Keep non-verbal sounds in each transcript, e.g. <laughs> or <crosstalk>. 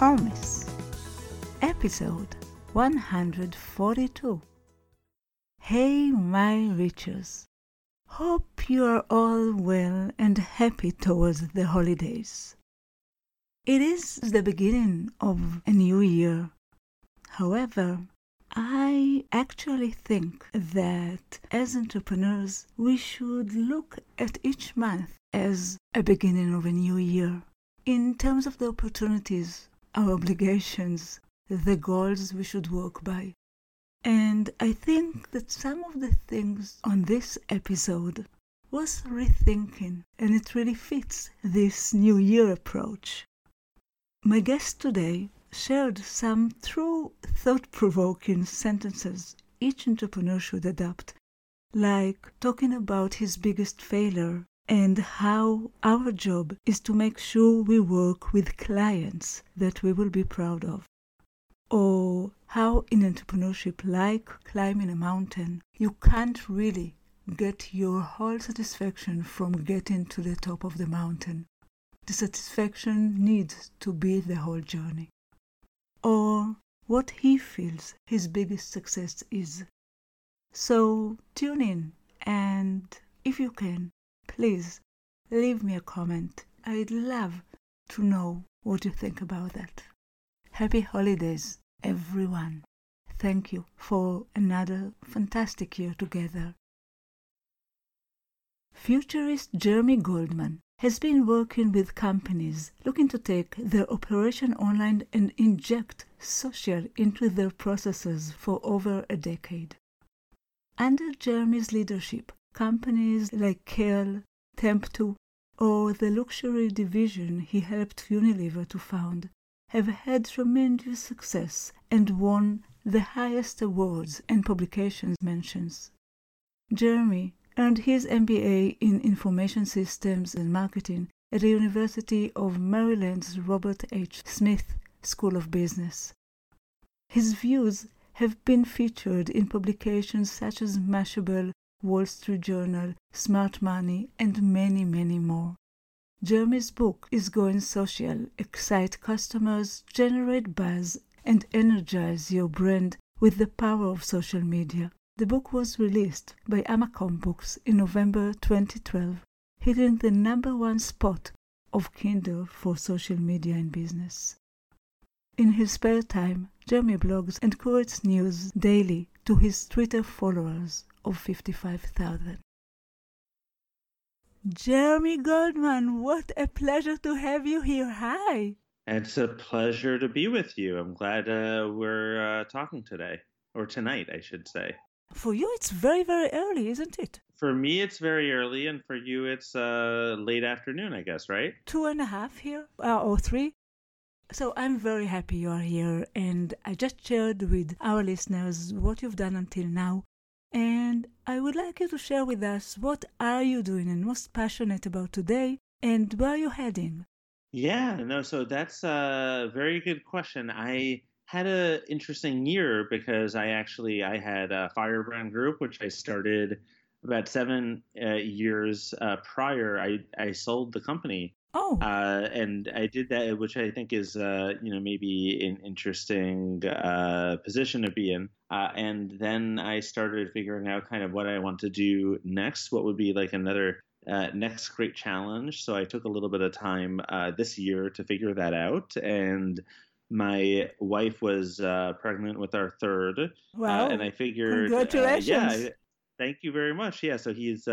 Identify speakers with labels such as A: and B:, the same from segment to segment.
A: or episode 142. Hey, my riches, Hope you are all well and happy towards the holidays. It is the beginning of a new year. However, I actually think that as entrepreneurs, we should look at each month as a beginning of a new year. In terms of the opportunities, our obligations, the goals we should work by. And I think that some of the things on this episode was rethinking, and it really fits this New Year approach. My guest today shared some true thought provoking sentences each entrepreneur should adopt, like talking about his biggest failure and how our job is to make sure we work with clients that we will be proud of. Or how in entrepreneurship, like climbing a mountain, you can't really get your whole satisfaction from getting to the top of the mountain. The satisfaction needs to be the whole journey or what he feels his biggest success is. So tune in and if you can, please leave me a comment. I'd love to know what you think about that. Happy holidays, everyone. Thank you for another fantastic year together. Futurist Jeremy Goldman has been working with companies looking to take their operation online and inject social into their processes for over a decade. Under Jeremy's leadership, companies like Kale, Temp2, or the luxury division he helped Unilever to found have had tremendous success and won the highest awards and publications mentions. Jeremy earned his MBA in Information Systems and Marketing at the University of Maryland's Robert H. Smith School of Business. His views have been featured in publications such as Mashable, Wall Street Journal, Smart Money, and many, many more. Jeremy's book is Going Social, excite customers, generate buzz, and energize your brand with the power of social media. The book was released by Amacom Books in November 2012, hitting the number one spot of Kindle for social media and business. In his spare time, Jeremy blogs and curates news daily to his Twitter followers of 55,000. Jeremy Goldman, what a pleasure to have you here. Hi.
B: It's a pleasure to be with you. I'm glad uh, we're uh, talking today, or tonight, I should say.
A: For you, it's very, very early, isn't it?
B: For me, it's very early, and for you, it's uh, late afternoon, I guess, right?
A: Two and a half here, uh, or three. So I'm very happy you are here, and I just shared with our listeners what you've done until now. And I would like you to share with us what are you doing and most passionate about today, and where are you heading?
B: Yeah, no, so that's a very good question. I had an interesting year because I actually I had a Firebrand Group, which I started about seven uh, years uh, prior. I I sold the company.
A: Oh.
B: Uh, and I did that, which I think is, uh, you know, maybe an interesting uh, position to be in. Uh, and then I started figuring out kind of what I want to do next. What would be like another next great challenge? So I took a little bit of time this year to figure that out, and my wife was uh, pregnant with our third. Uh,
A: wow.
B: Uh, and I figured.
A: Congratulations.
B: Uh, yeah. Thank you very much. Yeah. So he's.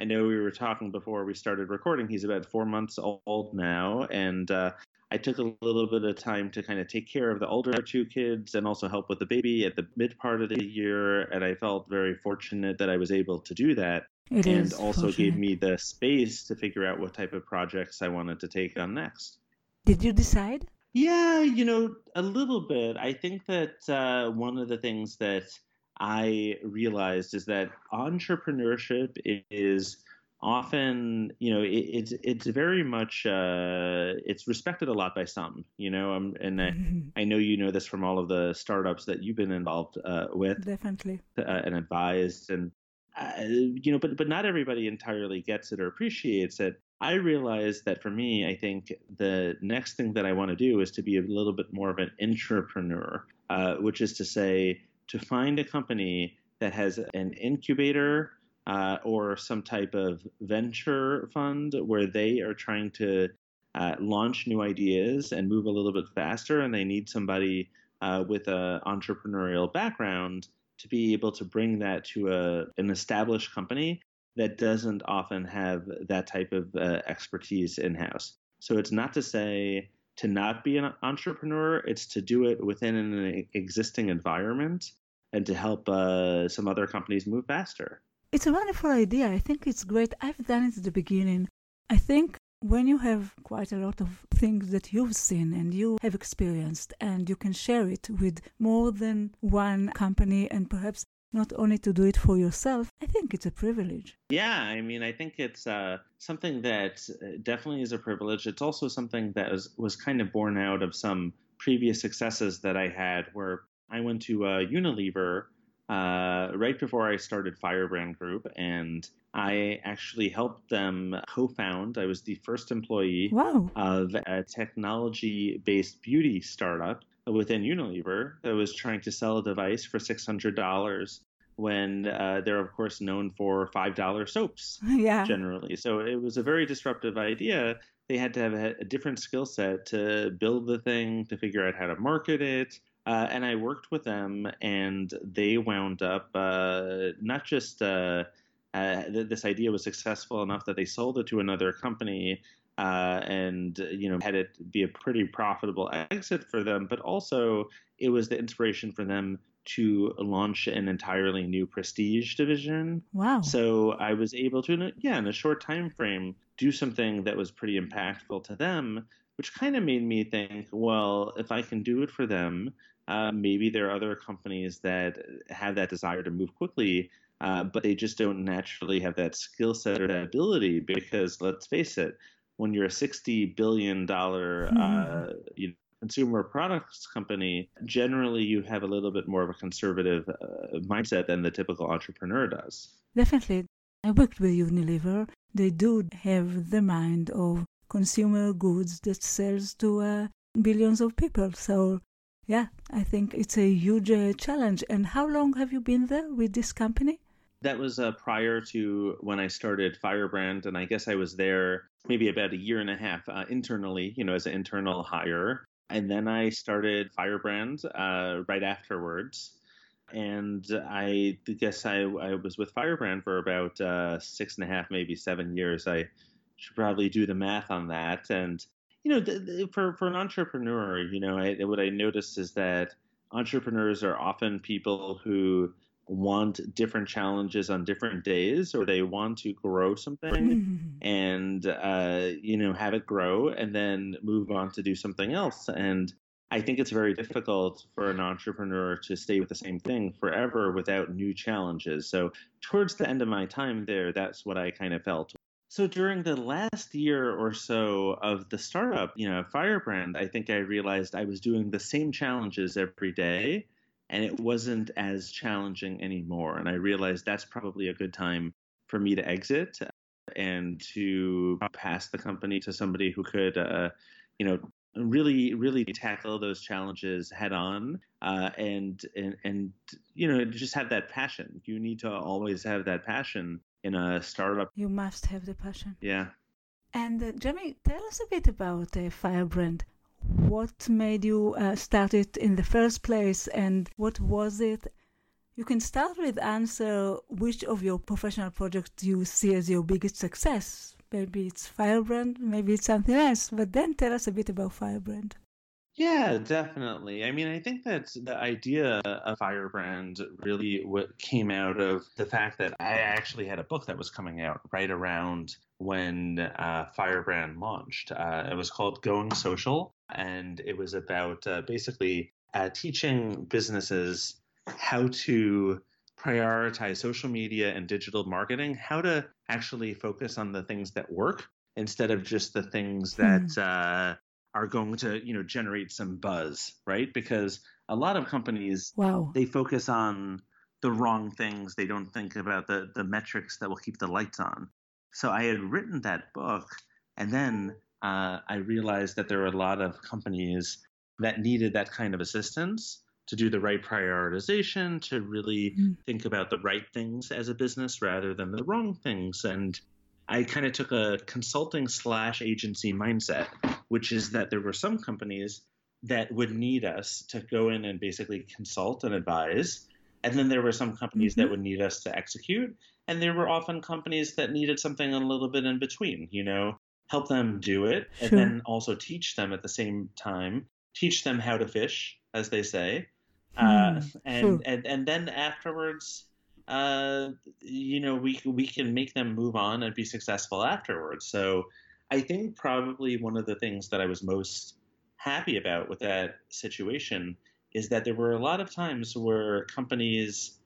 B: I know we were talking before we started recording. He's about four months old now, and uh, I took a little bit of time to kind of take care of the older two kids and also help with the baby at the mid part of the year. And I felt very fortunate that I was able to do that.
A: It
B: and also fortunate. gave me the space to figure out what type of projects I wanted to take on next.
A: Did you decide?
B: Yeah, you know, a little bit. I think that uh, one of the things that I realized is that entrepreneurship is often, you know, it, it's it's very much uh, it's respected a lot by some, you know, um, and I, I, know you know this from all of the startups that you've been involved uh, with,
A: definitely,
B: uh, and advised, and uh, you know, but but not everybody entirely gets it or appreciates it. I realized that for me, I think the next thing that I want to do is to be a little bit more of an entrepreneur, uh, which is to say, to find a company that has an incubator uh, or some type of venture fund where they are trying to uh, launch new ideas and move a little bit faster, and they need somebody uh, with an entrepreneurial background to be able to bring that to a, an established company that doesn't often have that type of uh, expertise in house. So it's not to say to not be an entrepreneur, it's to do it within an existing environment and to help uh, some other companies move faster.
A: It's a wonderful idea. I think it's great. I've done it at the beginning. I think when you have quite a lot of things that you've seen and you have experienced and you can share it with more than one company and perhaps not only to do it for yourself, I think it's a privilege.
B: Yeah, I mean, I think it's uh, something that uh, definitely is a privilege. It's also something that was, was kind of born out of some previous successes that I had where I went to uh, Unilever uh, right before I started Firebrand Group, and I actually helped them co found. I was the first employee
A: wow.
B: of a technology based beauty startup within Unilever that was trying to sell a device for $600 when uh, they're, of course, known for $5 soaps <laughs>
A: yeah.
B: generally. So it was a very disruptive idea. They had to have a, a different skill set to build the thing, to figure out how to market it. Uh, and I worked with them, and they wound up uh, not just uh, uh, th- this idea was successful enough that they sold it to another company uh, and you know had it be a pretty profitable exit for them, but also it was the inspiration for them to launch an entirely new prestige division.
A: Wow!
B: So I was able to, yeah, in a short time frame, do something that was pretty impactful to them, which kind of made me think, well, if I can do it for them, uh, maybe there are other companies that have that desire to move quickly. Uh, but they just don't naturally have that skill set or that ability because let's face it, when you're a sixty billion dollar mm-hmm. uh, you know, consumer products company, generally you have a little bit more of a conservative uh, mindset than the typical entrepreneur does.
A: Definitely, I worked with Unilever. They do have the mind of consumer goods that sells to uh, billions of people. So, yeah, I think it's a huge uh, challenge. And how long have you been there with this company?
B: That was uh, prior to when I started Firebrand, and I guess I was there maybe about a year and a half uh, internally, you know, as an internal hire. And then I started Firebrand uh, right afterwards. And I guess I, I was with Firebrand for about uh, six and a half, maybe seven years. I should probably do the math on that. And, you know, th- th- for, for an entrepreneur, you know, I, what I noticed is that entrepreneurs are often people who want different challenges on different days or they want to grow something <laughs> and uh, you know have it grow and then move on to do something else. And i think it's very difficult for an entrepreneur to stay with the same thing forever without new challenges. So towards the end of my time there that's what i kind of felt. So during the last year or so of the startup you know firebrand i think i realized i was doing the same challenges every day and it wasn't as challenging anymore. And I realized that's probably a good time for me to exit and to pass the company to somebody who could, uh, you know, really, really tackle those challenges head on, uh, and and and you know, just have that passion. You need to always have that passion in a startup.
A: You must have the passion.
B: Yeah.
A: And uh, Jeremy, tell us a bit about uh, Firebrand what made you uh, start it in the first place and what was it? You can start with answer which of your professional projects you see as your biggest success. Maybe it's Firebrand, maybe it's something else, but then tell us a bit about Firebrand.
B: Yeah, definitely. I mean, I think that the idea of Firebrand really came out of the fact that I actually had a book that was coming out right around when uh, Firebrand launched. Uh, it was called Going Social, and it was about uh, basically uh, teaching businesses how to prioritize social media and digital marketing, how to actually focus on the things that work instead of just the things that mm are going to you know generate some buzz right? Because a lot of companies
A: wow.
B: they focus on the wrong things. They don't think about the the metrics that will keep the lights on so i had written that book and then uh, i realized that there were a lot of companies that needed that kind of assistance to do the right prioritization to really mm. think about the right things as a business rather than the wrong things and I kind of took a consulting slash agency mindset, which is that there were some companies that would need us to go in and basically consult and advise. And then there were some companies mm-hmm. that would need us to execute. And there were often companies that needed something a little bit in between, you know, help them do it and then also teach them at the same time, teach them how to fish, as they say. Mm, uh, and, sure. and, and then afterwards, uh, you know, we we can make them move on and be successful afterwards. So I think probably one of the things that I was most happy about with that situation is that there were a lot of times where companies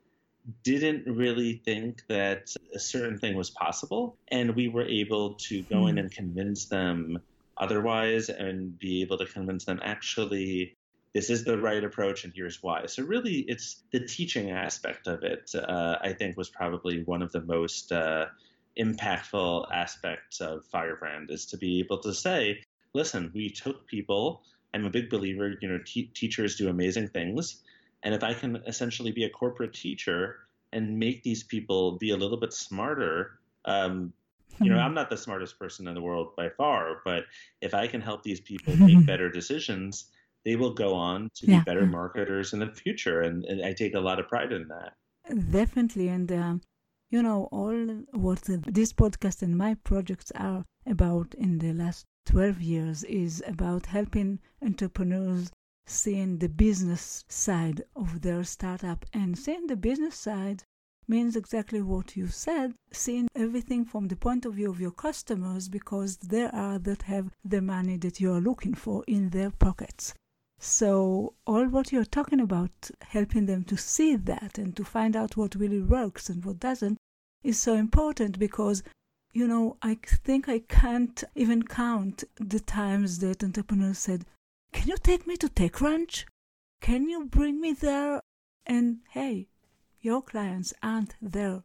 B: didn't really think that a certain thing was possible and we were able to go in hmm. and convince them otherwise and be able to convince them actually this is the right approach and here's why. So really, it's the teaching aspect of it. Uh, I think was probably one of the most uh, impactful aspects of Firebrand is to be able to say, listen, we took people. I'm a big believer. You know, te- teachers do amazing things, and if I can essentially be a corporate teacher and make these people be a little bit smarter. Um, you know, hmm. I'm not the smartest person in the world by far, but if I can help these people make better decisions, they will go on to yeah. be better marketers in the future. And, and, I take a lot of pride in that.
A: Definitely. And, um, you know, all what this podcast and my projects are about in the last 12 years is about helping entrepreneurs seeing the business side of their startup. And seeing the business side means exactly what you said, seeing everything from the point of view of your customers because they are that have the money that you are looking for in their pockets. So, all what you're talking about, helping them to see that and to find out what really works and what doesn't, is so important because, you know, I think I can't even count the times that entrepreneurs said, Can you take me to TechCrunch? Can you bring me there? And hey, your clients aren't there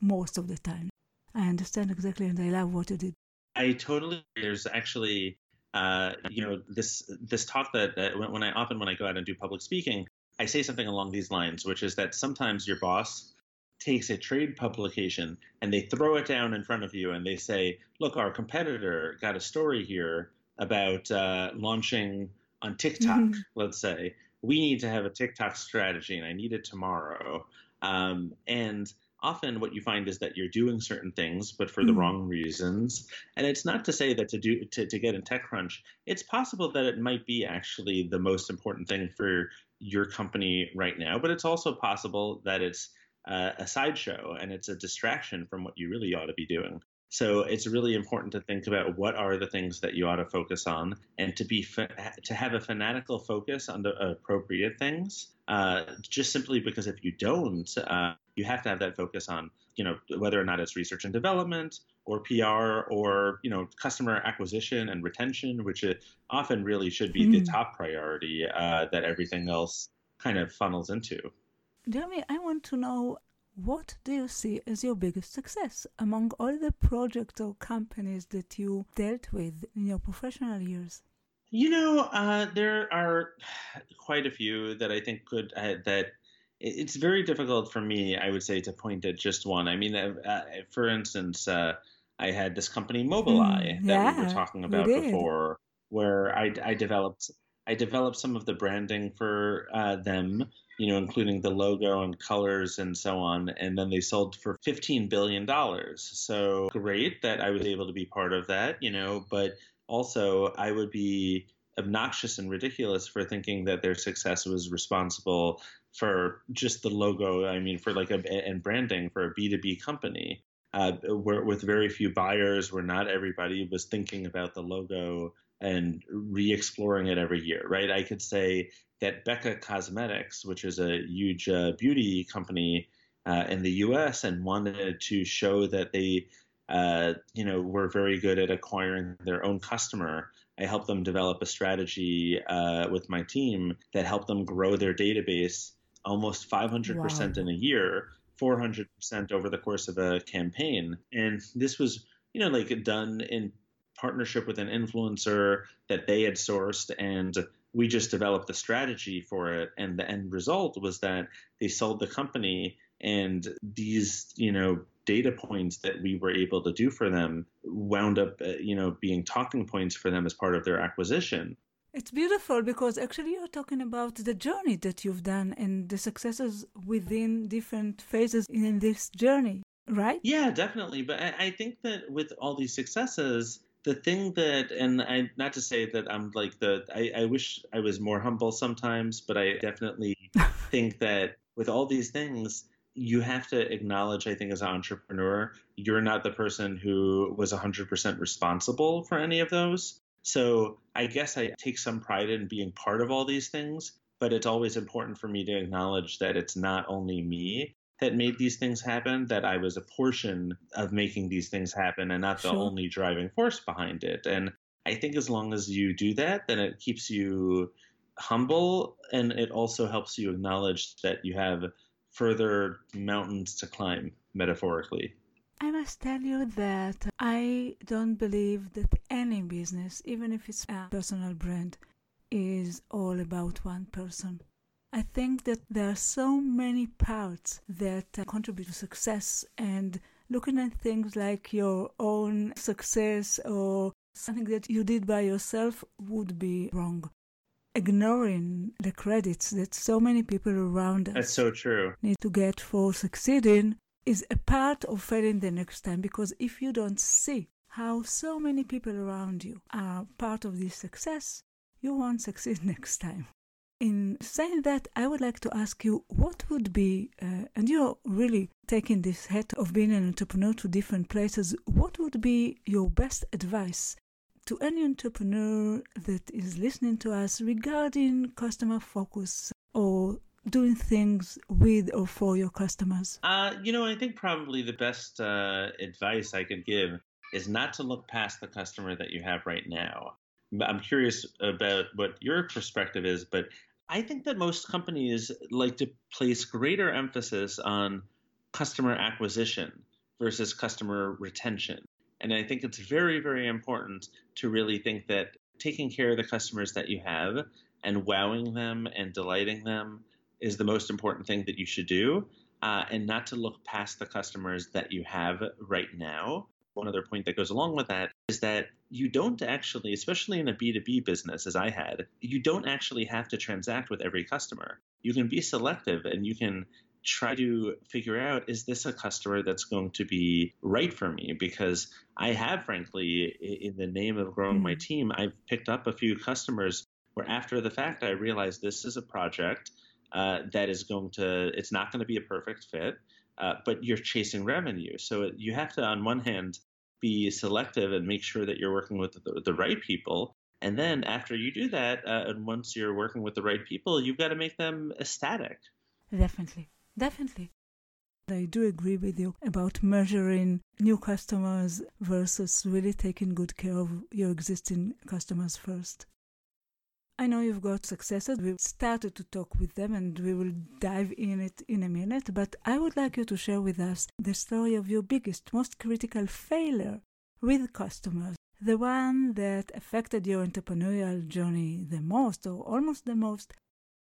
A: most of the time. I understand exactly and I love what you did.
B: I totally, there's actually uh, you know, this this talk that when, when I often when I go out and do public speaking, I say something along these lines, which is that sometimes your boss takes a trade publication and they throw it down in front of you and they say, "Look, our competitor got a story here about uh, launching on TikTok. Mm-hmm. Let's say we need to have a TikTok strategy, and I need it tomorrow." Um, and often what you find is that you're doing certain things but for mm. the wrong reasons and it's not to say that to do to, to get in techcrunch it's possible that it might be actually the most important thing for your company right now but it's also possible that it's uh, a sideshow and it's a distraction from what you really ought to be doing so it's really important to think about what are the things that you ought to focus on, and to be to have a fanatical focus on the appropriate things. Uh, just simply because if you don't, uh, you have to have that focus on you know whether or not it's research and development or PR or you know customer acquisition and retention, which it often really should be mm. the hmm. top priority uh, that everything else kind of funnels into.
A: Jeremy, I want to know what do you see as your biggest success among all the projects or companies that you dealt with in your professional years?
B: You know, uh, there are quite a few that I think could uh, that it's very difficult for me, I would say, to point at just one. I mean, uh, uh for instance, uh, I had this company Mobileye mm, that yeah, we were talking about before, where I, I developed I developed some of the branding for uh, them you know, including the logo and colors and so on. And then they sold for $15 billion. So great that I was able to be part of that, you know, but also I would be obnoxious and ridiculous for thinking that their success was responsible for just the logo. I mean, for like a and branding for a B two B company. Uh, with very few buyers, where not everybody was thinking about the logo and re-exploring it every year, right? I could say that Becca Cosmetics, which is a huge uh, beauty company uh, in the U.S., and wanted to show that they, uh, you know, were very good at acquiring their own customer. I helped them develop a strategy uh, with my team that helped them grow their database almost 500% wow. in a year 400% over the course of a campaign. And this was, you know, like done in partnership with an influencer that they had sourced and we just developed the strategy for it and the end result was that they sold the company and these you know data points that we were able to do for them wound up uh, you know being talking points for them as part of their acquisition
A: it's beautiful because actually you're talking about the journey that you've done and the successes within different phases in this journey, right?
B: Yeah, definitely. But I, I think that with all these successes, the thing that, and I, not to say that I'm like the, I, I wish I was more humble sometimes, but I definitely <laughs> think that with all these things, you have to acknowledge, I think, as an entrepreneur, you're not the person who was 100% responsible for any of those. So I guess I take some pride in being part of all these things, but it's always important for me to acknowledge that it's not only me that made these things happen, that I was a portion of making these things happen and not the sure. only driving force behind it. And I think as long as you do that, then it keeps you humble and it also helps you acknowledge that you have further mountains to climb, metaphorically.
A: I must tell you that I don't believe that any business, even if it's a personal brand, is all about one person. I think that there are so many parts that uh, contribute to success, and looking at things like your own success or something that you did by yourself would be wrong. Ignoring the credits that so many people around us
B: That's so true.
A: need to get for succeeding is a part of failing the next time because if you don't see how so many people around you are part of this success, you won't succeed <laughs> next time. In saying that, I would like to ask you what would be, uh, and you're really taking this hat of being an entrepreneur to different places, what would be your best advice to any entrepreneur that is listening to us regarding customer focus or doing things with or for your customers?
B: Uh, you know, I think probably the best uh, advice I could give is not to look past the customer that you have right now. I'm curious about what your perspective is, but I think that most companies like to place greater emphasis on customer acquisition versus customer retention. And I think it's very, very important to really think that taking care of the customers that you have and wowing them and delighting them is the most important thing that you should do, uh, and not to look past the customers that you have right now. One other point that goes along with that is that you don't actually, especially in a B2B business as I had, you don't actually have to transact with every customer. You can be selective and you can try to figure out is this a customer that's going to be right for me because i have frankly in the name of growing my mm-hmm. team i've picked up a few customers where after the fact i realized this is a project uh, that is going to it's not going to be a perfect fit uh, but you're chasing revenue. So you have to on one hand be selective and make sure that you're working with the, the right people. And then after you do that uh, and once you're working with the right people you've got to make them ecstatic.
A: Definitely. Definitely. I do agree with you about measuring new customers versus really taking good care of your existing customers first. I know you've got successes. We've started to talk with them and we will dive in it in a minute, but I would like you to share with us the story of your biggest, most critical failure with customers, the one that affected your entrepreneurial journey the most or almost the most.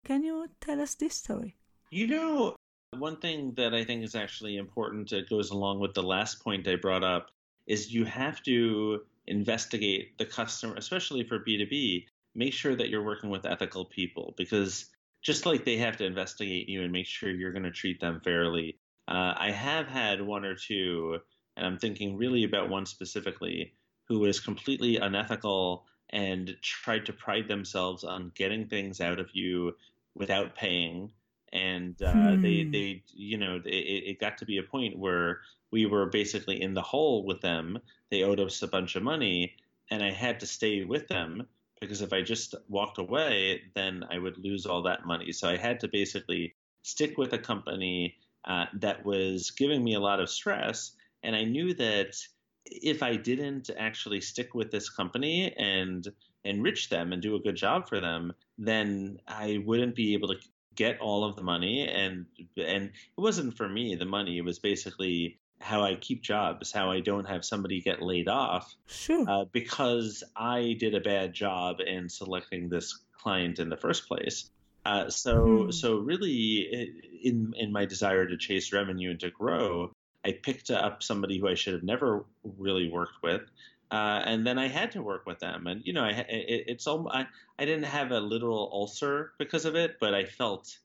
A: Can you tell us this story?
B: You know, one thing that I think is actually important that goes along with the last point I brought up is you have to investigate the customer, especially for B2B, make sure that you're working with ethical people because just like they have to investigate you and make sure you're going to treat them fairly. Uh, I have had one or two, and I'm thinking really about one specifically, who was completely unethical and tried to pride themselves on getting things out of you without paying. And uh, hmm. they, they, you know, it, it got to be a point where we were basically in the hole with them. They owed us a bunch of money, and I had to stay with them because if I just walked away, then I would lose all that money. So I had to basically stick with a company uh, that was giving me a lot of stress. And I knew that if I didn't actually stick with this company and enrich them and do a good job for them, then I wouldn't be able to get all of the money. And and it wasn't for me the money; it was basically how I keep jobs, how I don't have somebody get laid off.
A: Sure.
B: Uh, because I did a bad job in selecting this client in the first place. Uh, so hmm. so really, in in my desire to chase revenue and to grow, I picked up somebody who I should have never really worked with. Uh, and then I had to work with them, and you know, I, it, it's all I, I didn't have a literal ulcer because of it, but I felt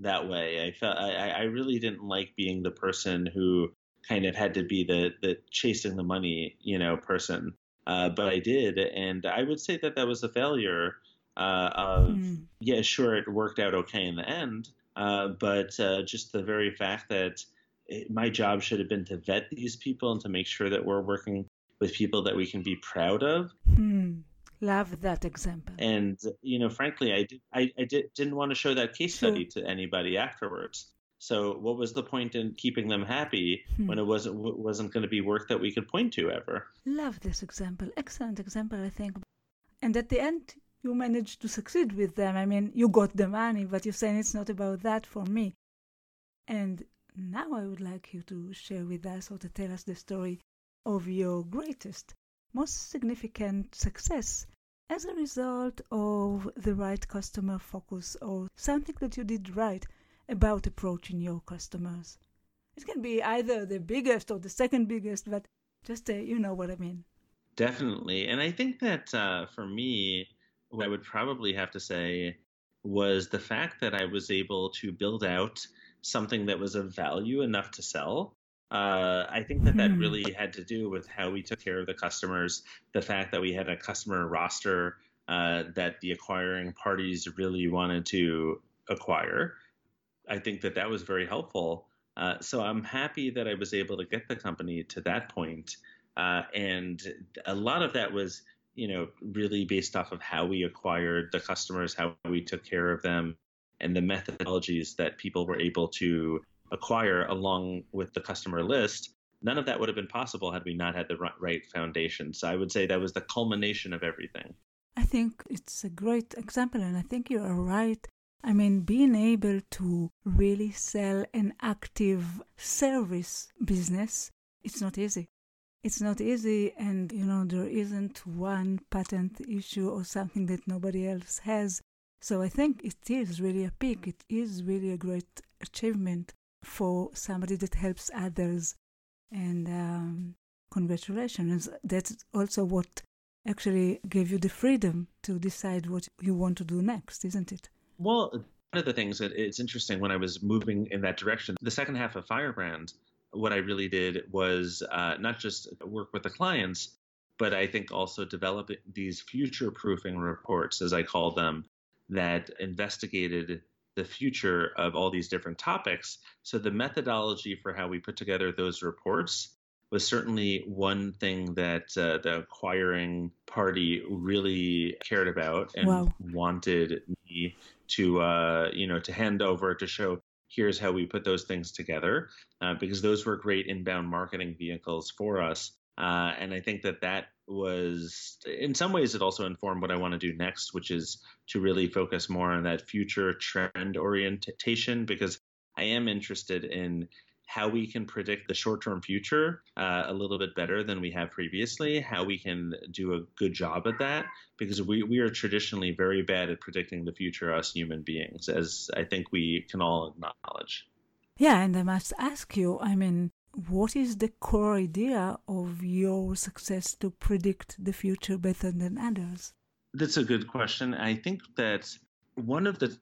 B: that way. I felt I, I really didn't like being the person who kind of had to be the the chasing the money, you know, person. Uh, but I did, and I would say that that was a failure. Uh, of mm. yeah, sure, it worked out okay in the end, uh, but uh, just the very fact that it, my job should have been to vet these people and to make sure that we're working with people that we can be proud of.
A: Mm. Love that example.
B: And you know, frankly, I did, I, I did, didn't want to show that case sure. study to anybody afterwards. So what was the point in keeping them happy hmm. when it wasn't wasn't going to be work that we could point to ever?
A: Love this example. Excellent example, I think. And at the end, you managed to succeed with them. I mean, you got the money, but you're saying it's not about that for me. And now I would like you to share with us or to tell us the story of your greatest, most significant success as a result of the right customer focus or something that you did right about approaching your customers. It can be either the biggest or the second biggest, but just uh, you know what I mean.
B: Definitely. And I think that uh, for me, what I would probably have to say was the fact that I was able to build out something that was of value enough to sell. Uh, I think that that hmm. really had to do with how we took care of the customers, the fact that we had a customer roster uh, that the acquiring parties really wanted to acquire. I think that that was very helpful. Uh, so I'm happy that I was able to get the company to that point. Uh, and a lot of that was, you know, really based off of how we acquired the customers, how we took care of them, and the methodologies that people were able to acquire along with the customer list. None of that would have been possible had we not had the right foundation. So I would say that was the culmination of everything.
A: I think it's a great example, and I think you are right I mean, being able to really sell an active service business, it's not easy. It's not easy, and you know, there isn't one patent issue or something that nobody else has. So I think it is really a peak. It is really a great achievement for somebody that helps others. And um, congratulations. That's also what actually gave you the freedom to decide what you want to do next, isn't it?
B: Well, one of the things that it's interesting when I was moving in that direction, the second half of Firebrand, what I really did was uh, not just work with the clients, but I think also develop these future proofing reports, as I call them, that investigated the future of all these different topics. So the methodology for how we put together those reports was certainly one thing that uh, the acquiring party really cared about and wow. wanted me to uh, you know to hand over to show here's how we put those things together uh, because those were great inbound marketing vehicles for us uh, and i think that that was in some ways it also informed what i want to do next which is to really focus more on that future trend orientation because i am interested in how we can predict the short term future uh, a little bit better than we have previously, how we can do a good job at that, because we, we are traditionally very bad at predicting the future, us human beings, as I think we can all acknowledge.
A: Yeah, and I must ask you, I mean, what is the core idea of your success to predict the future better than others?
B: That's a good question. I think that one of the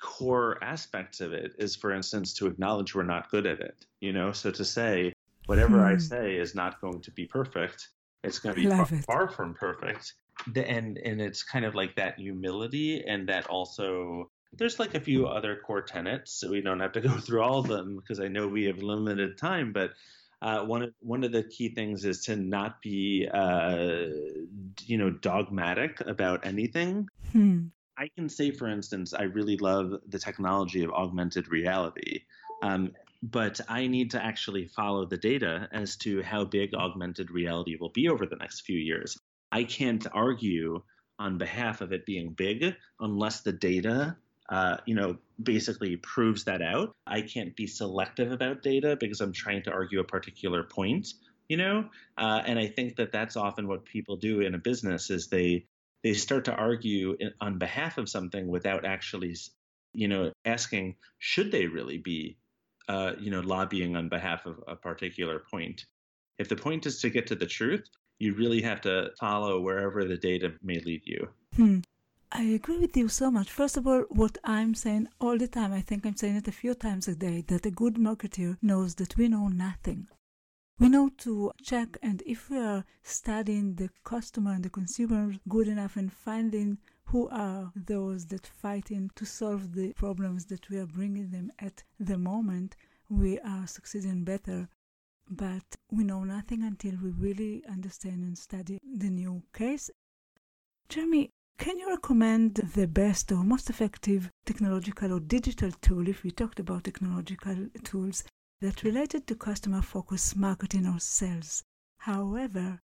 B: core aspects of it is, for instance, to acknowledge we're not good at it. You know, so to say whatever hmm. I say is not going to be perfect. It's going to be far, far, from perfect. and and it's kind of like that humility and that also there's like a few other core tenets. So we don't have to go <laughs> through all of them because I know we have limited time. But uh, one of one of the key things is to not be, uh, you know, dogmatic about anything. Hmm. I can say, for instance, I really love the technology of augmented reality. Um, but I need to actually follow the data as to how big augmented reality will be over the next few years. I can't argue on behalf of it being big unless the data uh, you know, basically proves that out. I can't be selective about data because I'm trying to argue a particular point, you know. Uh, and I think that that's often what people do in a business is they they start to argue on behalf of something without actually, you know, asking should they really be, uh, you know, lobbying on behalf of a particular point. If the point is to get to the truth, you really have to follow wherever the data may lead you.
A: Hmm. I agree with you so much. First of all, what I'm saying all the time, I think I'm saying it a few times a day, that a good marketer knows that we know nothing. We know to check, and if we are studying the customer and the consumer good enough and finding who are those that fighting to solve the problems that we are bringing them at the moment, we are succeeding better. But we know nothing until we really understand and study the new case. Jeremy, can you recommend the best or most effective technological or digital tool, if we talked about technological tools, that related to customer focused marketing or sales? However,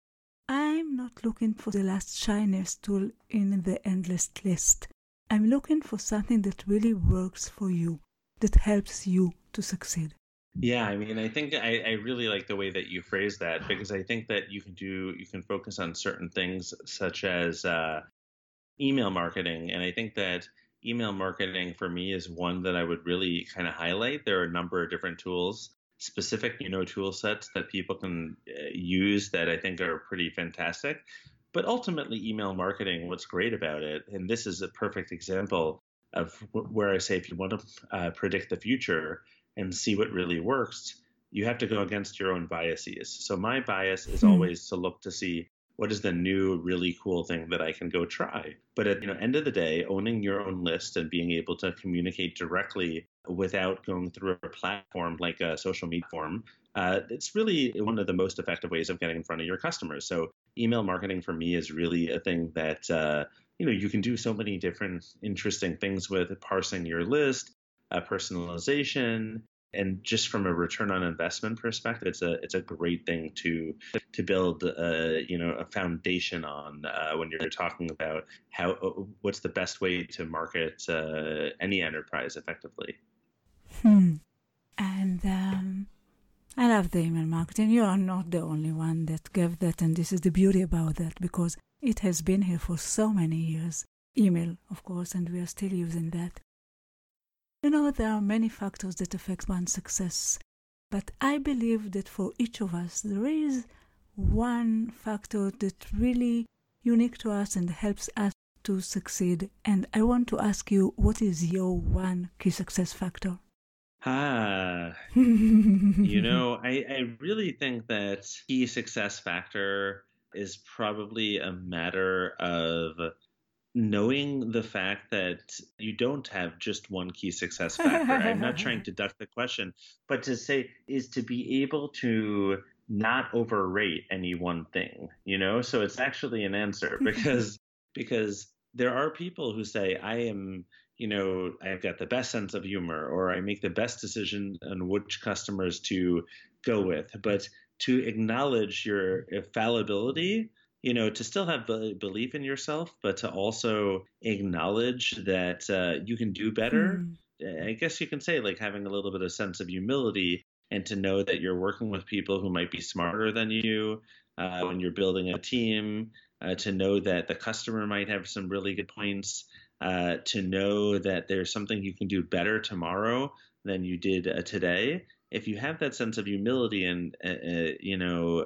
A: I'm not looking for the last shiniest tool in the endless list. I'm looking for something that really works for you, that helps you to succeed.
B: Yeah, I mean, I think I, I, really like the way that you phrase that because I think that you can do you can focus on certain things such as uh, email marketing. And I think that email marketing for me is one that I would really kind of highlight. There are a number of different tools, specific, you know, tool sets that people can uh, use that I think are pretty fantastic. But ultimately, email marketing, what's great about it, and this is a perfect example of where I say if you want to uh, predict the future and see what really works, you have to go against your own biases. So my bias is hmm. always to look to see what is the new really cool thing that I can go try? But at you know end of the day, owning your own list and being able to communicate directly without going through a platform like a social media form, uh, it's really one of the most effective ways of getting in front of your customers. So email marketing for me is really a thing that uh, you know you can do so many different interesting things with parsing your list, uh, personalization, and just from a return on investment perspective, it's a it's a great thing to to build a, uh, you know a foundation on uh, when you're talking about how uh, what's the best way to market uh, any enterprise effectively.
A: Hmm. And um, I love the email marketing. You are not the only one that gave that, and this is the beauty about that because it has been here for so many years. Email, of course, and we are still using that. You know, there are many factors that affect one's success, but I believe that for each of us, there is one factor that really unique to us and helps us to succeed. And I want to ask you, what is your one key success factor?
B: Ah, you know, <laughs> I, I really think that key success factor is probably a matter of knowing the fact that you don't have just one key success factor. I'm not trying to duck the question, but to say is to be able to not overrate any one thing, you know? So it's actually an answer <laughs> because because there are people who say I am you know, I've got the best sense of humor, or I make the best decision on which customers to go with. But to acknowledge your fallibility you know, to still have belief in yourself, but to also acknowledge that uh, you can do better. Mm. I guess you can say like having a little bit of sense of humility and to know that you're working with people who might be smarter than you uh, when you're building a team. Uh, to know that the customer might have some really good points. Uh, to know that there's something you can do better tomorrow than you did uh, today. If you have that sense of humility and uh, you know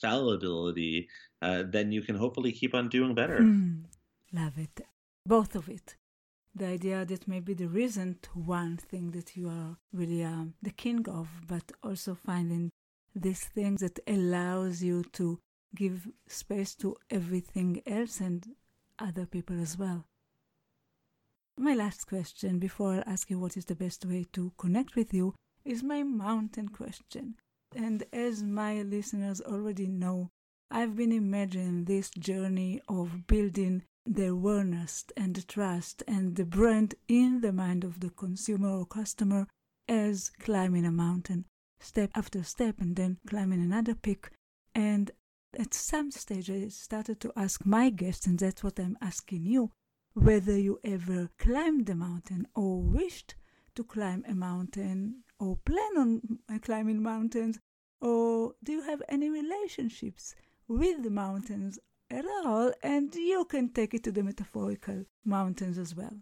B: fallibility, uh, then you can hopefully keep on doing better. Mm,
A: love it. Both of it. The idea that maybe there isn't one thing that you are really um, the king of, but also finding this thing that allows you to give space to everything else and other people as well. My last question before I ask you what is the best way to connect with you is my mountain question. And as my listeners already know, I've been imagining this journey of building the awareness and the trust and the brand in the mind of the consumer or customer as climbing a mountain, step after step, and then climbing another peak. And at some stage, I started to ask my guests, and that's what I'm asking you whether you ever climbed the mountain or wished to climb a mountain or plan on climbing mountains, or do you have any relationships with the mountains at all? And you can take it to the metaphorical mountains as well.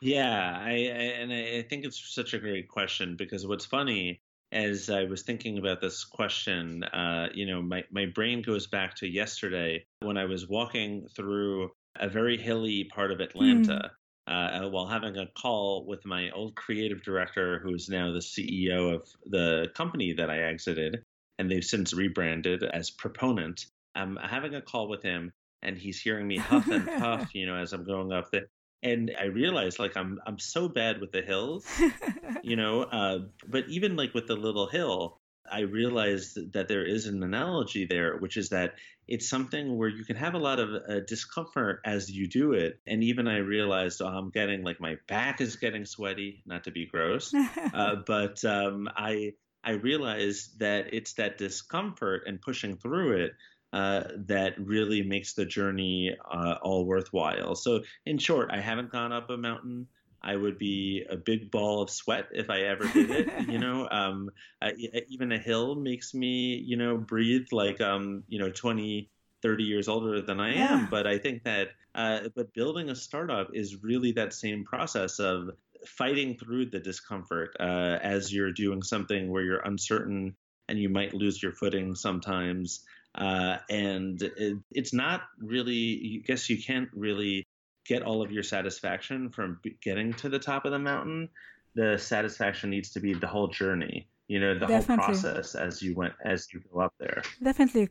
B: Yeah, I, I and I think it's such a great question because what's funny as I was thinking about this question, uh, you know, my, my brain goes back to yesterday when I was walking through a very hilly part of Atlanta mm. uh, while having a call with my old creative director, who is now the CEO of the company that I exited, and they've since rebranded as Proponent. I'm having a call with him, and he's hearing me huff and puff, <laughs> you know, as I'm going up the and I realized like I'm I'm so bad with the hills, you <laughs> know. Uh, but even like with the little hill, I realized that there is an analogy there, which is that it's something where you can have a lot of uh, discomfort as you do it. And even I realized oh, I'm getting like my back is getting sweaty, not to be gross, uh, <laughs> but um, I I realized that it's that discomfort and pushing through it uh, that really makes the journey uh, all worthwhile. So, in short, I haven't gone up a mountain. I would be a big ball of sweat if I ever did it. you <laughs> know, um, I, even a hill makes me, you know, breathe like, um, you know, 20, 30 years older than I am. But I think that, uh, but building a startup is really that same process of fighting through the discomfort uh, as you're doing something where you're uncertain and you might lose your footing sometimes. Uh, and it, it's not really, I guess you can't really get all of your satisfaction from getting to the top of the mountain. The satisfaction needs to be the whole journey, you know, the Definitely. whole process as you went, as you go up there.
A: Definitely.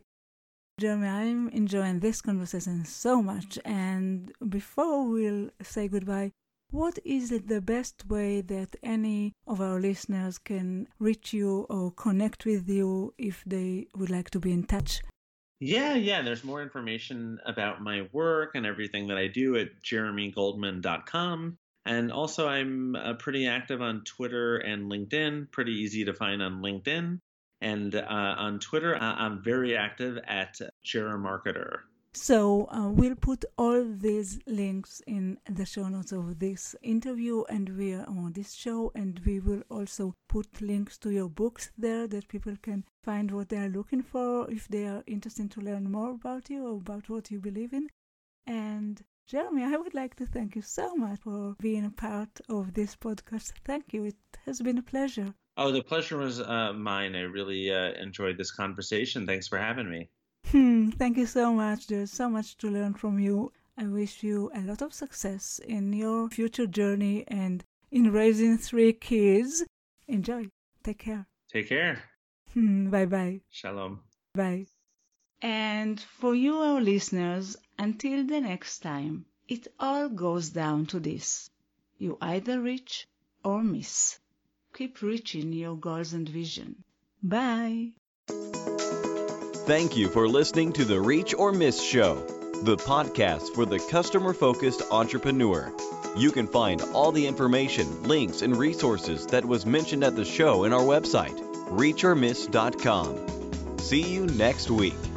A: Jeremy, I'm enjoying this conversation so much. And before we'll say goodbye, what is the best way that any of our listeners can reach you or connect with you if they would like to be in touch?
B: Yeah, yeah. There's more information about my work and everything that I do at jeremygoldman.com. And also, I'm uh, pretty active on Twitter and LinkedIn, pretty easy to find on LinkedIn. And uh, on Twitter, I'm very active at Jeremarketer.
A: So uh, we'll put all these links in the show notes of this interview and we are on this show and we will also put links to your books there that people can find what they are looking for if they are interested to learn more about you or about what you believe in. And Jeremy, I would like to thank you so much for being a part of this podcast. Thank you. It has been a pleasure.
B: Oh, the pleasure was uh, mine. I really uh, enjoyed this conversation. Thanks for having me.
A: Hmm, thank you so much. There's so much to learn from you. I wish you a lot of success in your future journey and in raising three kids. Enjoy. Take care.
B: Take care.
A: Hmm, bye bye.
B: Shalom.
A: Bye. And for you, our listeners, until the next time, it all goes down to this. You either reach or miss. Keep reaching your goals and vision. Bye.
C: Thank you for listening to the Reach or Miss Show, the podcast for the customer focused entrepreneur. You can find all the information, links, and resources that was mentioned at the show in our website, reachormiss.com. See you next week.